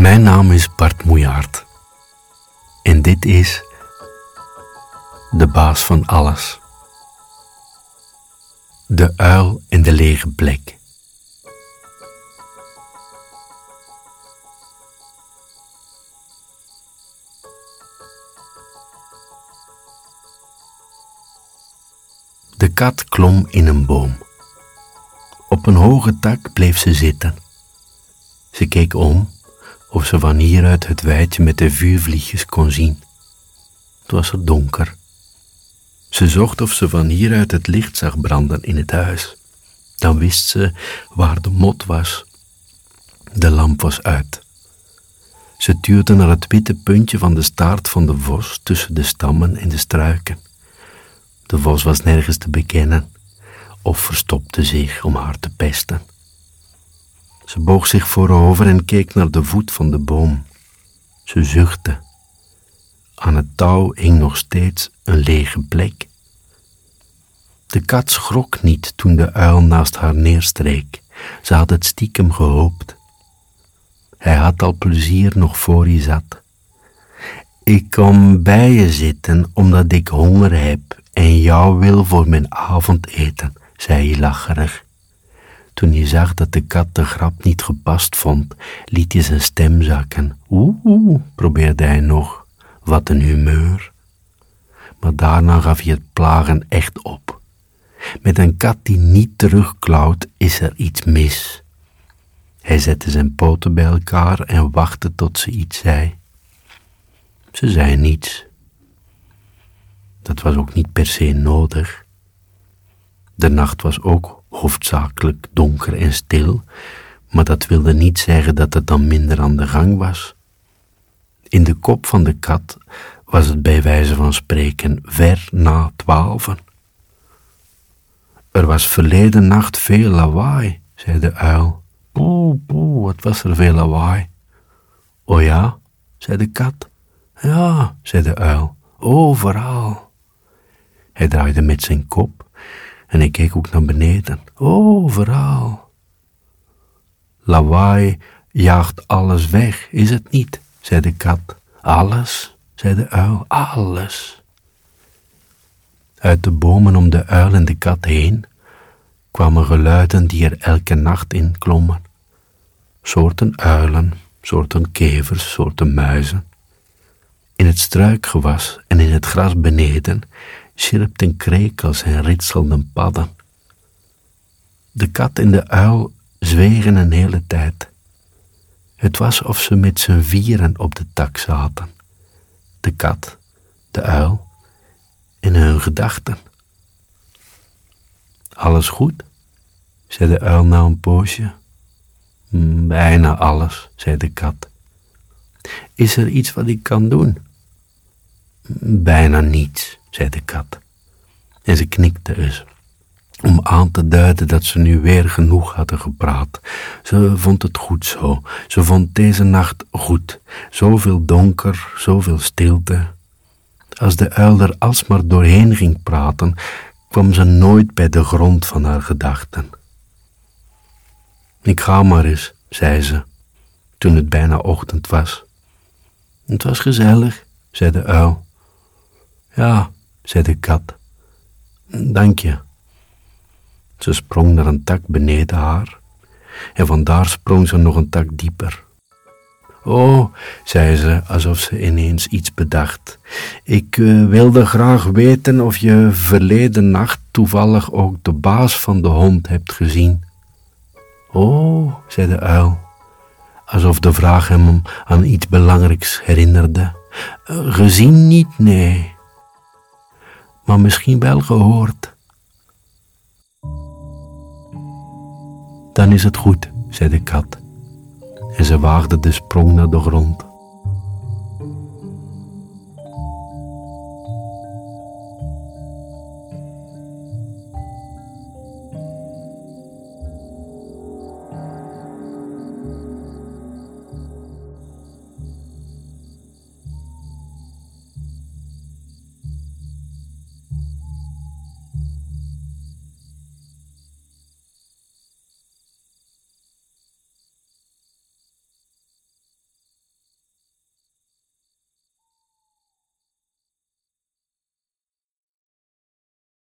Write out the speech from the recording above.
Mijn naam is Bart Moejaard. En dit is de baas van alles. De uil in de lege plek. De kat klom in een boom. Op een hoge tak bleef ze zitten. Ze keek om of ze van hieruit het weidje met de vuurvliegjes kon zien. Het was er donker. Ze zocht of ze van hieruit het licht zag branden in het huis. Dan wist ze waar de mot was. De lamp was uit. Ze tuurde naar het witte puntje van de staart van de vos tussen de stammen en de struiken. De vos was nergens te bekennen of verstopte zich om haar te pesten. Ze boog zich voorover en keek naar de voet van de boom. Ze zuchtte. Aan het touw hing nog steeds een lege plek. De kat schrok niet toen de uil naast haar neerstreek. Ze had het stiekem gehoopt. Hij had al plezier nog voor hij zat. Ik kom bij je zitten omdat ik honger heb en jou wil voor mijn avondeten, zei hij lacherig. Toen hij zag dat de kat de grap niet gepast vond, liet hij zijn stem zakken. Oeh, probeerde hij nog. Wat een humeur. Maar daarna gaf hij het plagen echt op. Met een kat die niet terugklauwt, is er iets mis. Hij zette zijn poten bij elkaar en wachtte tot ze iets zei. Ze zei niets. Dat was ook niet per se nodig. De nacht was ook hoofdzakelijk donker en stil, maar dat wilde niet zeggen dat het dan minder aan de gang was. In de kop van de kat was het bij wijze van spreken ver na twaalfen. Er was verleden nacht veel lawaai, zei de uil. Poe, poe, wat was er veel lawaai. O ja, zei de kat. Ja, zei de uil, overal. Hij draaide met zijn kop en ik keek ook naar beneden. Overal. Lawaai jaagt alles weg, is het niet? zei de kat. Alles, zei de uil, alles. Uit de bomen om de uil en de kat heen kwamen geluiden die er elke nacht in klommen. Soorten uilen, soorten kevers, soorten muizen. In het struikgewas en in het gras beneden sjirpten krekels en ritselden padden. De kat en de uil zwegen een hele tijd. Het was of ze met z'n vieren op de tak zaten. De kat, de uil en hun gedachten. Alles goed? zei de uil na een poosje. "Mm, Bijna alles, zei de kat. Is er iets wat ik kan doen? Bijna niets, zei de kat. En ze knikte eens, om aan te duiden dat ze nu weer genoeg hadden gepraat. Ze vond het goed zo. Ze vond deze nacht goed. Zoveel donker, zoveel stilte. Als de uil er alsmaar doorheen ging praten, kwam ze nooit bij de grond van haar gedachten. Ik ga maar eens, zei ze, toen het bijna ochtend was. Het was gezellig, zei de uil. Ja, zei de kat. Dank je. Ze sprong naar een tak beneden haar en vandaar sprong ze nog een tak dieper. Oh, zei ze, alsof ze ineens iets bedacht. Ik eh, wilde graag weten of je verleden nacht toevallig ook de baas van de hond hebt gezien. Oh, zei de uil, alsof de vraag hem aan iets belangrijks herinnerde. "Eh, gezien niet, nee, maar misschien wel gehoord. Dan is het goed, zei de kat. En ze waagde de sprong naar de grond.